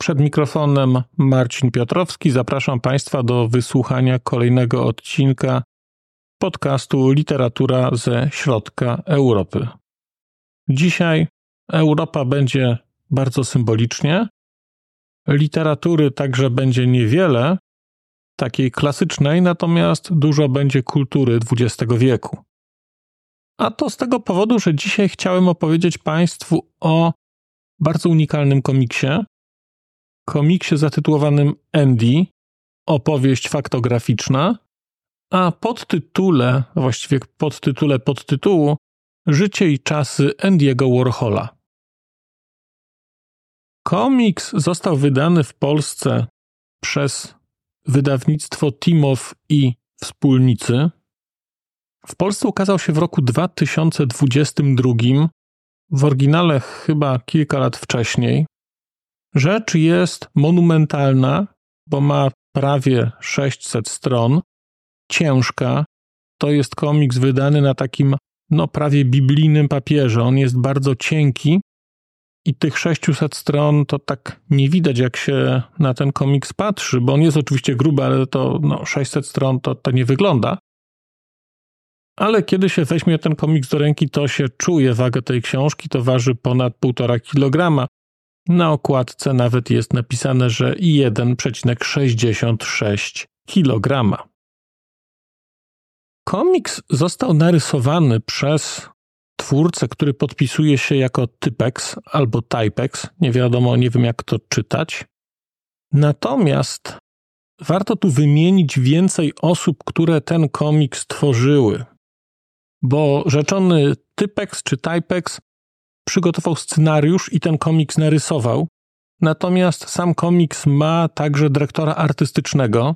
Przed mikrofonem Marcin Piotrowski. Zapraszam Państwa do wysłuchania kolejnego odcinka podcastu Literatura ze środka Europy. Dzisiaj Europa będzie bardzo symbolicznie. Literatury także będzie niewiele, takiej klasycznej, natomiast dużo będzie kultury XX wieku. A to z tego powodu, że dzisiaj chciałem opowiedzieć Państwu o bardzo unikalnym komiksie. Komiksie zatytułowanym Andy, opowieść faktograficzna, a podtytule, właściwie podtytule podtytułu Życie i czasy Andy'ego Warhola. Komiks został wydany w Polsce przez wydawnictwo Timow i Wspólnicy. W Polsce ukazał się w roku 2022, w oryginale chyba kilka lat wcześniej. Rzecz jest monumentalna, bo ma prawie 600 stron ciężka. To jest komiks wydany na takim, no prawie biblijnym papierze. On jest bardzo cienki i tych 600 stron to tak nie widać, jak się na ten komiks patrzy, bo on jest oczywiście gruby, ale to no, 600 stron to, to nie wygląda. Ale kiedy się weźmie ten komiks do ręki, to się czuje wagę tej książki, to waży ponad 1,5 kg. Na okładce nawet jest napisane, że 1,66 kg. Komiks został narysowany przez twórcę, który podpisuje się jako Typex albo Typex. Nie wiadomo, nie wiem jak to czytać. Natomiast warto tu wymienić więcej osób, które ten komiks tworzyły. Bo rzeczony Typex czy Typex przygotował scenariusz i ten komiks narysował. Natomiast sam komiks ma także dyrektora artystycznego,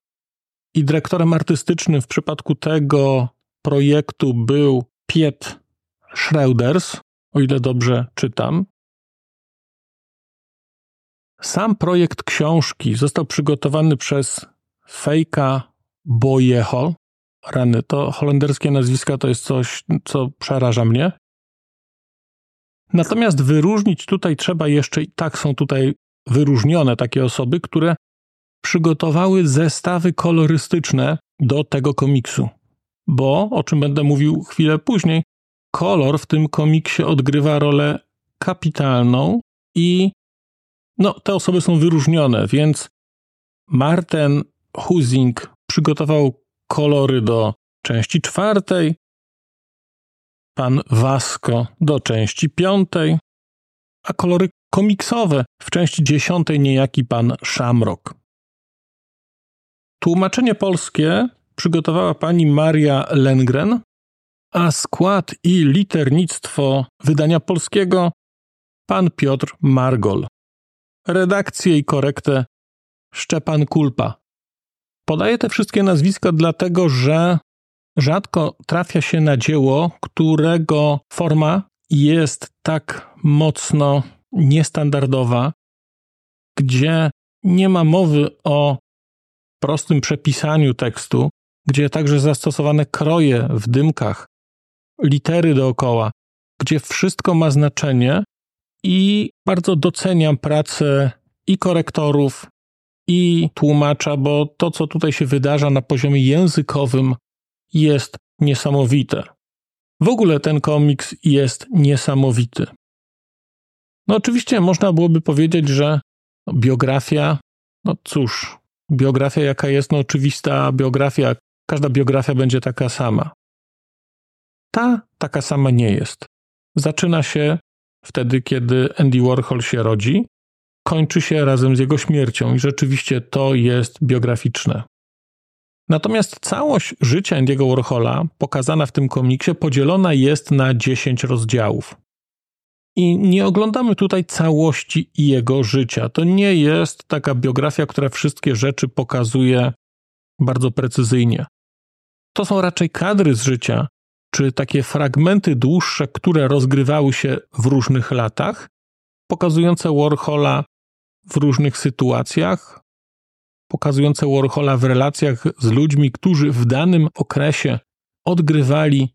i dyrektorem artystycznym w przypadku tego projektu był Piet Schreuders, o ile dobrze czytam. Sam projekt książki został przygotowany przez Fejka Bojeho. Rany, to holenderskie nazwiska to jest coś, co przeraża mnie. Natomiast wyróżnić tutaj trzeba jeszcze, i tak są tutaj wyróżnione takie osoby, które przygotowały zestawy kolorystyczne do tego komiksu. Bo, o czym będę mówił chwilę później, kolor w tym komiksie odgrywa rolę kapitalną i no, te osoby są wyróżnione, więc Martin Husing przygotował kolory do części czwartej, pan Vasco do części piątej, a kolory komiksowe w części dziesiątej niejaki pan Shamrock. Tłumaczenie polskie przygotowała pani Maria Lengren, a skład i liternictwo wydania polskiego pan Piotr Margol. Redakcję i korektę Szczepan Kulpa. Podaję te wszystkie nazwiska dlatego, że rzadko trafia się na dzieło, którego forma jest tak mocno niestandardowa, gdzie nie ma mowy o prostym przepisaniu tekstu, gdzie także zastosowane kroje w dymkach, litery dookoła, gdzie wszystko ma znaczenie i bardzo doceniam pracę i korektorów, i tłumacza, bo to, co tutaj się wydarza na poziomie językowym, jest niesamowite. W ogóle ten komiks jest niesamowity. No, oczywiście można byłoby powiedzieć, że biografia, no cóż, biografia jaka jest, no oczywista biografia, każda biografia będzie taka sama. Ta taka sama nie jest. Zaczyna się wtedy, kiedy Andy Warhol się rodzi, kończy się razem z jego śmiercią i rzeczywiście to jest biograficzne. Natomiast całość życia Andy'ego Warhola, pokazana w tym komiksie, podzielona jest na 10 rozdziałów. I nie oglądamy tutaj całości jego życia. To nie jest taka biografia, która wszystkie rzeczy pokazuje bardzo precyzyjnie. To są raczej kadry z życia, czy takie fragmenty dłuższe, które rozgrywały się w różnych latach, pokazujące Warhola w różnych sytuacjach, pokazujące Warhola w relacjach z ludźmi, którzy w danym okresie odgrywali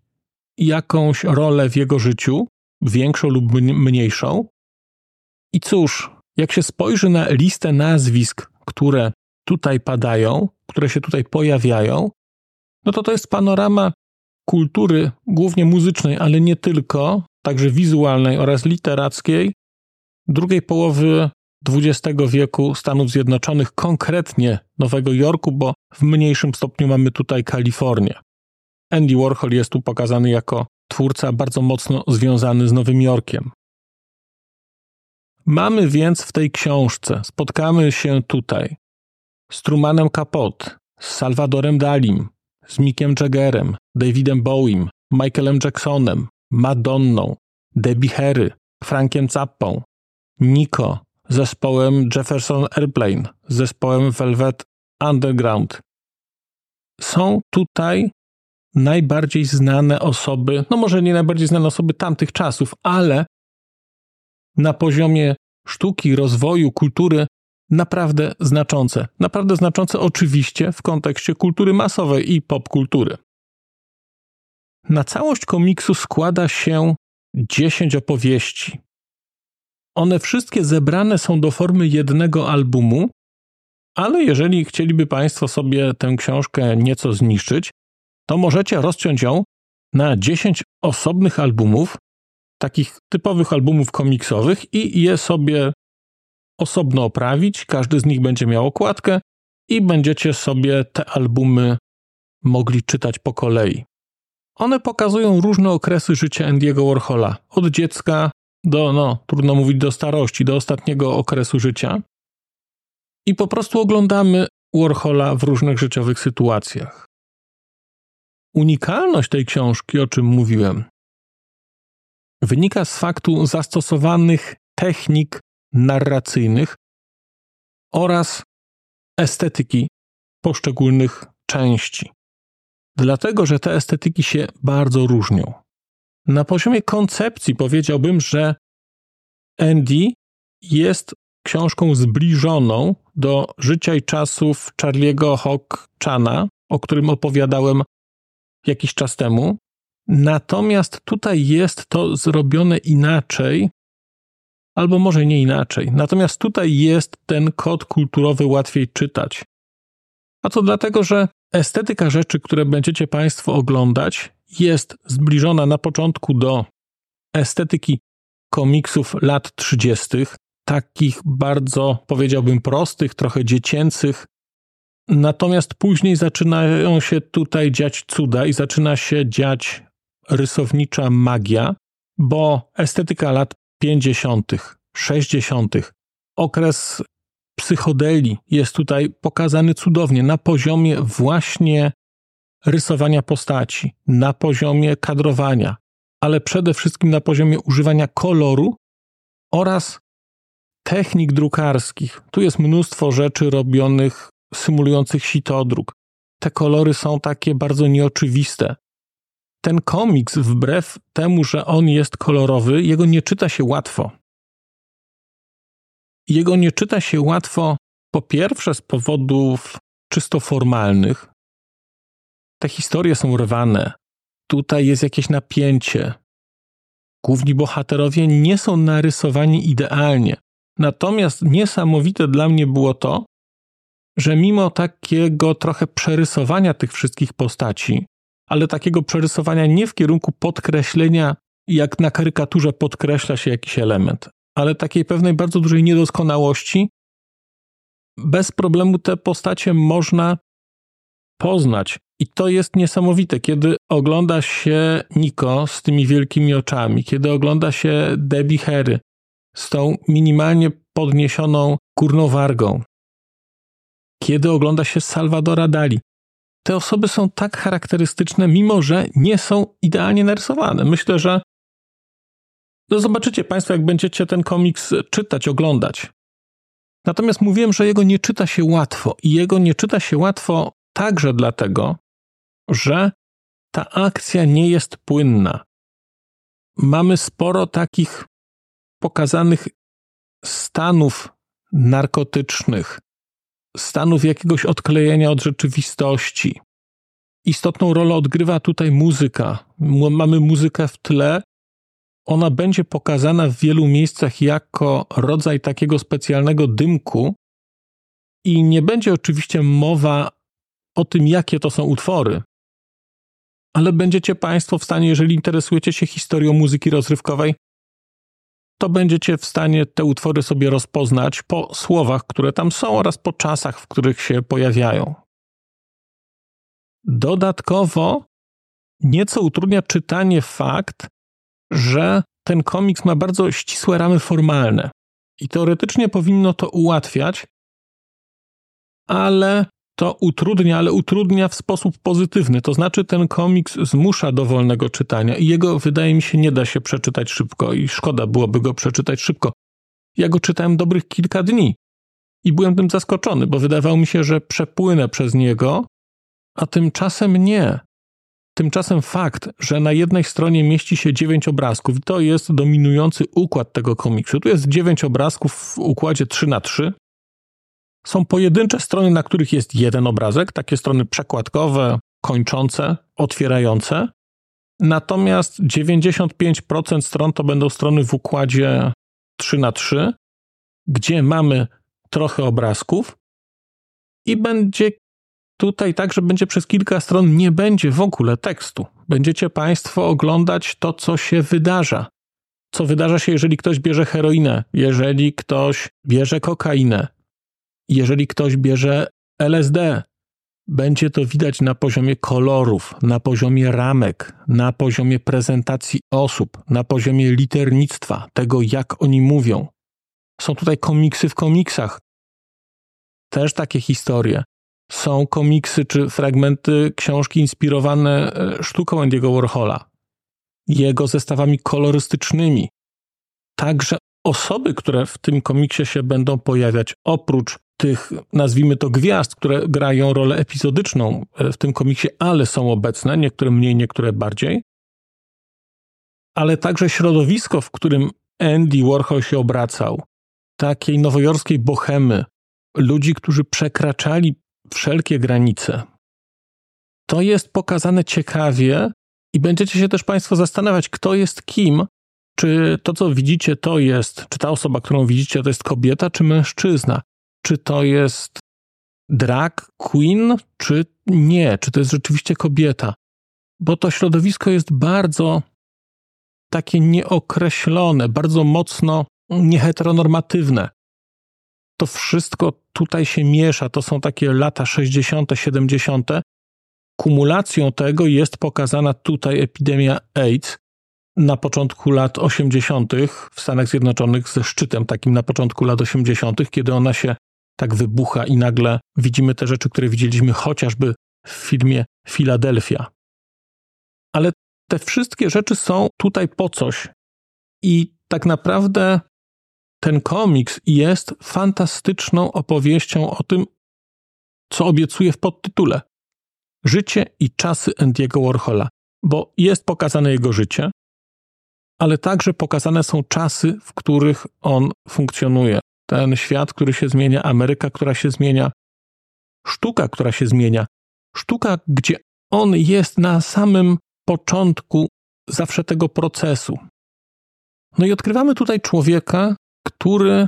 jakąś rolę w jego życiu, większą lub mniejszą. I cóż, jak się spojrzy na listę nazwisk, które tutaj padają, które się tutaj pojawiają, no to to jest panorama kultury, głównie muzycznej, ale nie tylko, także wizualnej oraz literackiej, drugiej połowy XX wieku Stanów Zjednoczonych, konkretnie Nowego Jorku, bo w mniejszym stopniu mamy tutaj Kalifornię. Andy Warhol jest tu pokazany jako twórca bardzo mocno związany z Nowym Jorkiem. Mamy więc w tej książce, spotkamy się tutaj z Trumanem Capote, z Salvadorem Dalim, z Mickiem Jaggerem, Davidem Bowiem, Michaelem Jacksonem, Madonną, Debbie Harry, Frankiem Zappą, Nico, zespołem Jefferson Airplane, zespołem Velvet Underground. Są tutaj najbardziej znane osoby, no może nie najbardziej znane osoby tamtych czasów, ale na poziomie sztuki, rozwoju, kultury naprawdę znaczące. Naprawdę znaczące oczywiście w kontekście kultury masowej i popkultury. Na całość komiksu składa się 10 opowieści. One wszystkie zebrane są do formy jednego albumu, ale jeżeli chcieliby Państwo sobie tę książkę nieco zniszczyć, to możecie rozciąć ją na 10 osobnych albumów, takich typowych albumów komiksowych i je sobie osobno oprawić. Każdy z nich będzie miał okładkę i będziecie sobie te albumy mogli czytać po kolei. One pokazują różne okresy życia Andy'ego Warhola, od dziecka do, no, trudno mówić do starości, do ostatniego okresu życia. I po prostu oglądamy Warhola w różnych życiowych sytuacjach. Unikalność tej książki, o czym mówiłem, wynika z faktu zastosowanych technik narracyjnych oraz estetyki poszczególnych części. Dlatego, że te estetyki się bardzo różnią. Na poziomie koncepcji powiedziałbym, że Andy jest książką zbliżoną do życia i czasów Charlie'ego Hock-Chana, o którym opowiadałem jakiś czas temu. Natomiast tutaj jest to zrobione inaczej, albo może nie inaczej. Natomiast tutaj jest ten kod kulturowy łatwiej czytać. A to dlatego, że estetyka rzeczy, które będziecie Państwo oglądać, jest zbliżona na początku do estetyki komiksów lat 30., takich bardzo, powiedziałbym, prostych, trochę dziecięcych. Natomiast później zaczynają się tutaj dziać cuda i zaczyna się dziać rysownicza magia, bo estetyka lat 50., 60., okres psychodeli jest tutaj pokazany cudownie na poziomie właśnie rysowania postaci, na poziomie kadrowania, ale przede wszystkim na poziomie używania koloru oraz technik drukarskich. Tu jest mnóstwo rzeczy robionych, symulujących sitodruk. Te kolory są takie bardzo nieoczywiste. Ten komiks, wbrew temu, że on jest kolorowy, jego nie czyta się łatwo. Jego nie czyta się łatwo po pierwsze z powodów czysto formalnych, te historie są rwane. Tutaj jest jakieś napięcie. Główni bohaterowie nie są narysowani idealnie. Natomiast niesamowite dla mnie było to, że mimo takiego trochę przerysowania tych wszystkich postaci, ale takiego przerysowania nie w kierunku podkreślenia, jak na karykaturze podkreśla się jakiś element, ale takiej pewnej bardzo dużej niedoskonałości, bez problemu te postacie można poznać. I to jest niesamowite, kiedy ogląda się Niko z tymi wielkimi oczami, kiedy ogląda się Debbie Harry z tą minimalnie podniesioną górną wargą, kiedy ogląda się Salvadora Dali. Te osoby są tak charakterystyczne, mimo że nie są idealnie narysowane. Myślę, że No zobaczycie Państwo, jak będziecie ten komiks czytać, oglądać. Natomiast mówiłem, że jego nie czyta się łatwo i jego nie czyta się łatwo także dlatego, że ta akcja nie jest płynna. Mamy sporo takich pokazanych stanów narkotycznych, stanów jakiegoś odklejenia od rzeczywistości. Istotną rolę odgrywa tutaj muzyka. Mamy muzykę w tle. Ona będzie pokazana w wielu miejscach jako rodzaj takiego specjalnego dymku, i nie będzie oczywiście mowa o tym, jakie to są utwory, ale będziecie Państwo w stanie, jeżeli interesujecie się historią muzyki rozrywkowej, to będziecie w stanie te utwory sobie rozpoznać po słowach, które tam są oraz po czasach, w których się pojawiają. Dodatkowo nieco utrudnia czytanie fakt, że ten komiks ma bardzo ścisłe ramy formalne i teoretycznie powinno to ułatwiać, ale to utrudnia, ale utrudnia w sposób pozytywny. To znaczy, ten komiks zmusza do wolnego czytania i jego, wydaje mi się, nie da się przeczytać szybko i szkoda byłoby go przeczytać szybko. Ja go czytałem dobrych kilka dni i byłem tym zaskoczony, bo wydawało mi się, że przepłynę przez niego, a tymczasem nie. Tymczasem fakt, że na jednej stronie mieści się dziewięć obrazków, to jest dominujący układ tego komiksu. Tu jest dziewięć obrazków w układzie 3 na 3 są pojedyncze strony, na których jest jeden obrazek, takie strony przekładkowe, kończące, otwierające. Natomiast 95% stron to będą strony w układzie 3 na 3 gdzie mamy trochę obrazków i będzie tutaj tak, że będzie przez kilka stron nie będzie w ogóle tekstu. Będziecie Państwo oglądać to, co się wydarza. Co wydarza się, jeżeli ktoś bierze heroinę, jeżeli ktoś bierze kokainę, jeżeli ktoś bierze LSD, będzie to widać na poziomie kolorów, na poziomie ramek, na poziomie prezentacji osób, na poziomie liternictwa, tego jak oni mówią. Są tutaj komiksy w komiksach. Też takie historie. Są komiksy czy fragmenty książki inspirowane e, sztuką Andy'ego Warhola, jego zestawami kolorystycznymi. Także osoby, które w tym komiksie się będą pojawiać, oprócz tych, nazwijmy to, gwiazd, które grają rolę epizodyczną e, w tym komiksie, ale są obecne, niektóre mniej, niektóre bardziej, ale także środowisko, w którym Andy Warhol się obracał, takiej nowojorskiej bohemy, ludzi, którzy przekraczali wszelkie granice. To jest pokazane ciekawie i będziecie się też Państwo zastanawiać, kto jest kim, czy to, co widzicie, to jest, czy ta osoba, którą widzicie, to jest kobieta, czy mężczyzna czy to jest drag queen, czy nie, czy to jest rzeczywiście kobieta. Bo to środowisko jest bardzo takie nieokreślone, bardzo mocno nieheteronormatywne. To wszystko tutaj się miesza, to są takie lata 60., 70. Kumulacją tego jest pokazana tutaj epidemia AIDS na początku lat 80. w Stanach Zjednoczonych, ze szczytem takim na początku lat 80., kiedy ona się tak wybucha i nagle widzimy te rzeczy, które widzieliśmy chociażby w filmie Filadelfia. Ale te wszystkie rzeczy są tutaj po coś. I tak naprawdę ten komiks jest fantastyczną opowieścią o tym, co obiecuje w podtytule. Życie i czasy Andiego Warhola, bo jest pokazane jego życie, ale także pokazane są czasy, w których on funkcjonuje ten świat, który się zmienia, Ameryka, która się zmienia, sztuka, która się zmienia, sztuka, gdzie on jest na samym początku zawsze tego procesu. No i odkrywamy tutaj człowieka, który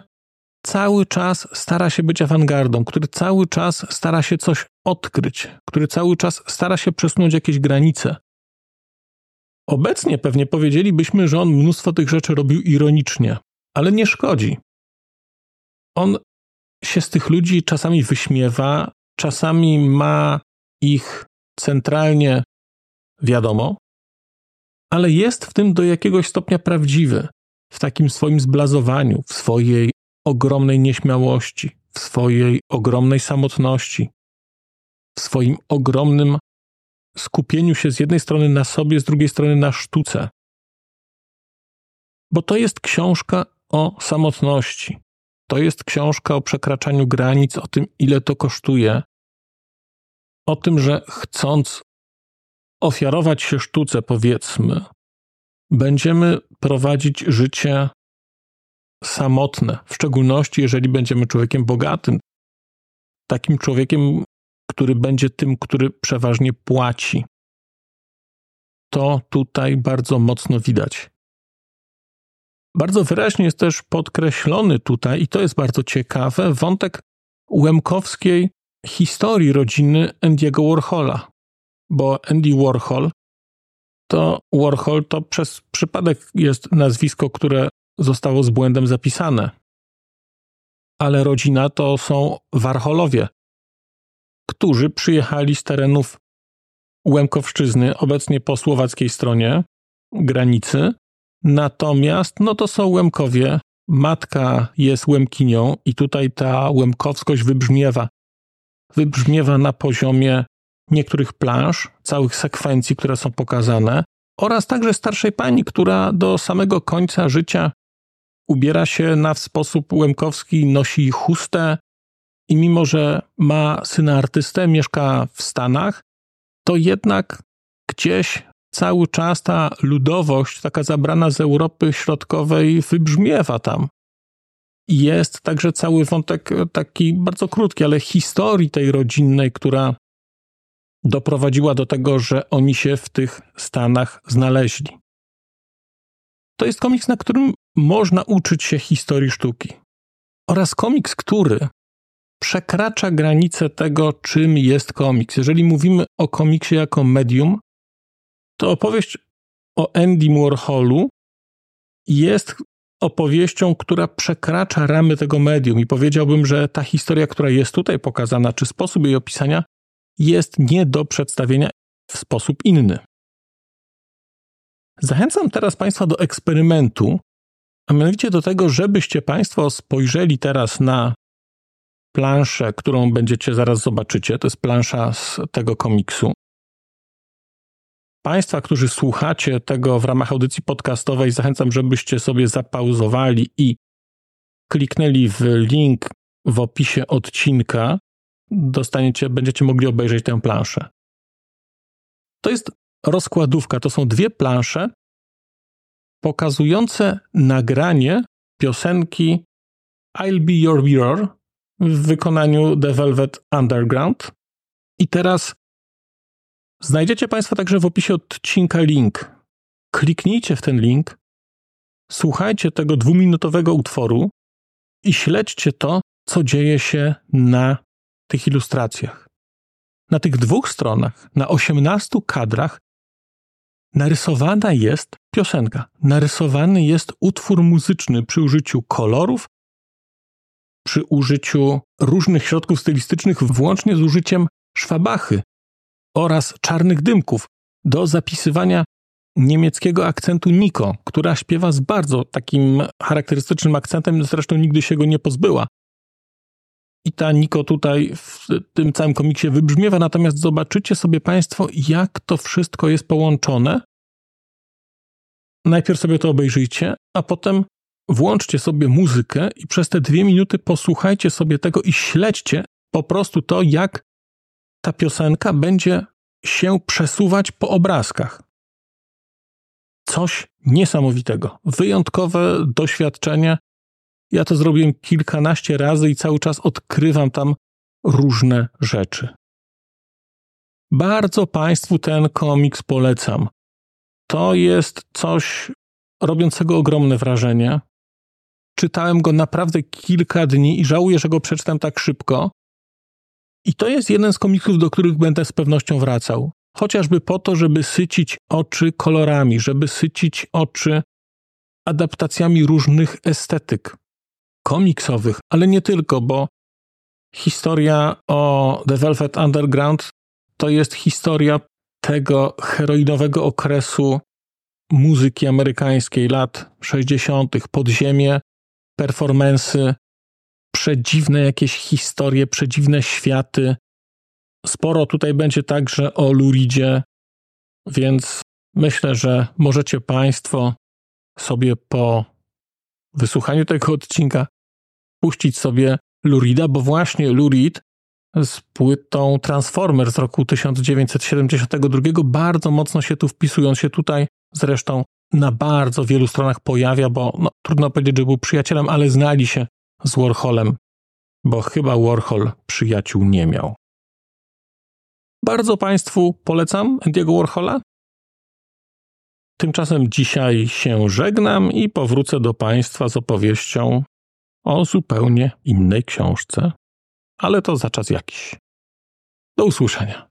cały czas stara się być awangardą, który cały czas stara się coś odkryć, który cały czas stara się przesunąć jakieś granice. Obecnie pewnie powiedzielibyśmy, że on mnóstwo tych rzeczy robił ironicznie, ale nie szkodzi on się z tych ludzi czasami wyśmiewa, czasami ma ich centralnie wiadomo, ale jest w tym do jakiegoś stopnia prawdziwy, w takim swoim zblazowaniu, w swojej ogromnej nieśmiałości, w swojej ogromnej samotności, w swoim ogromnym skupieniu się z jednej strony na sobie, z drugiej strony na sztuce. bo to jest książka o samotności. To jest książka o przekraczaniu granic, o tym, ile to kosztuje, o tym, że chcąc ofiarować się sztuce, powiedzmy, będziemy prowadzić życie samotne, w szczególności jeżeli będziemy człowiekiem bogatym, takim człowiekiem, który będzie tym, który przeważnie płaci. To tutaj bardzo mocno widać. Bardzo wyraźnie jest też podkreślony tutaj, i to jest bardzo ciekawe, wątek łemkowskiej historii rodziny Andy'ego Warhola. Bo Andy Warhol to Warhol to przez przypadek jest nazwisko, które zostało z błędem zapisane. Ale rodzina to są Warholowie, którzy przyjechali z terenów Łemkowszczyzny, obecnie po słowackiej stronie granicy. Natomiast no to są Łemkowie. Matka jest Łemkinią i tutaj ta łemkowskość wybrzmiewa. Wybrzmiewa na poziomie niektórych planż, całych sekwencji, które są pokazane, oraz także starszej pani, która do samego końca życia ubiera się na sposób łemkowski, nosi chustę i mimo, że ma syna artystę, mieszka w Stanach, to jednak gdzieś cały czas ta ludowość, taka zabrana z Europy Środkowej, wybrzmiewa tam. Jest także cały wątek taki bardzo krótki, ale historii tej rodzinnej, która doprowadziła do tego, że oni się w tych Stanach znaleźli. To jest komiks, na którym można uczyć się historii sztuki. Oraz komiks, który przekracza granicę tego, czym jest komiks. Jeżeli mówimy o komiksie jako medium, to opowieść o Andy Warholu jest opowieścią, która przekracza ramy tego medium i powiedziałbym, że ta historia, która jest tutaj pokazana, czy sposób jej opisania, jest nie do przedstawienia w sposób inny. Zachęcam teraz Państwa do eksperymentu, a mianowicie do tego, żebyście Państwo spojrzeli teraz na planszę, którą będziecie zaraz zobaczycie. To jest plansza z tego komiksu. Państwa, którzy słuchacie tego w ramach audycji podcastowej, zachęcam, żebyście sobie zapauzowali i kliknęli w link w opisie odcinka. Dostaniecie, będziecie mogli obejrzeć tę planszę. To jest rozkładówka. To są dwie plansze pokazujące nagranie piosenki I'll Be Your Mirror w wykonaniu The Velvet Underground. I teraz znajdziecie Państwo także w opisie odcinka link. Kliknijcie w ten link, słuchajcie tego dwuminutowego utworu i śledźcie to, co dzieje się na tych ilustracjach. Na tych dwóch stronach, na 18 kadrach, narysowana jest piosenka, narysowany jest utwór muzyczny przy użyciu kolorów, przy użyciu różnych środków stylistycznych, włącznie z użyciem szwabachy oraz czarnych dymków do zapisywania niemieckiego akcentu Niko, która śpiewa z bardzo takim charakterystycznym akcentem, zresztą nigdy się go nie pozbyła. I ta Niko tutaj w tym całym komiksie wybrzmiewa, natomiast zobaczycie sobie Państwo, jak to wszystko jest połączone. Najpierw sobie to obejrzyjcie, a potem włączcie sobie muzykę i przez te dwie minuty posłuchajcie sobie tego i śledźcie po prostu to, jak ta piosenka będzie się przesuwać po obrazkach. Coś niesamowitego, wyjątkowe doświadczenie. Ja to zrobiłem kilkanaście razy i cały czas odkrywam tam różne rzeczy. Bardzo Państwu ten komiks polecam. To jest coś robiącego ogromne wrażenie. Czytałem go naprawdę kilka dni i żałuję, że go przeczytam tak szybko. I to jest jeden z komiksów, do których będę z pewnością wracał. Chociażby po to, żeby sycić oczy kolorami, żeby sycić oczy adaptacjami różnych estetyk komiksowych, ale nie tylko, bo historia o The Velvet Underground to jest historia tego heroinowego okresu muzyki amerykańskiej lat 60., podziemie, performensy, przedziwne jakieś historie, przedziwne światy. Sporo tutaj będzie także o Luridzie, więc myślę, że możecie Państwo sobie po wysłuchaniu tego odcinka puścić sobie Lurida, bo właśnie Lurid z płytą Transformer z roku 1972 bardzo mocno się tu wpisuje. On się tutaj zresztą na bardzo wielu stronach pojawia, bo no, trudno powiedzieć, że był przyjacielem, ale znali się z Warholem, bo chyba Warhol przyjaciół nie miał. Bardzo Państwu polecam Andiego Warhola. Tymczasem dzisiaj się żegnam i powrócę do Państwa z opowieścią o zupełnie innej książce, ale to za czas jakiś. Do usłyszenia.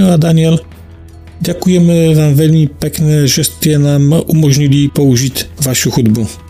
Sino a Daniel, ďakujeme vám veľmi pekne, že ste nám umožnili použiť vašu hudbu.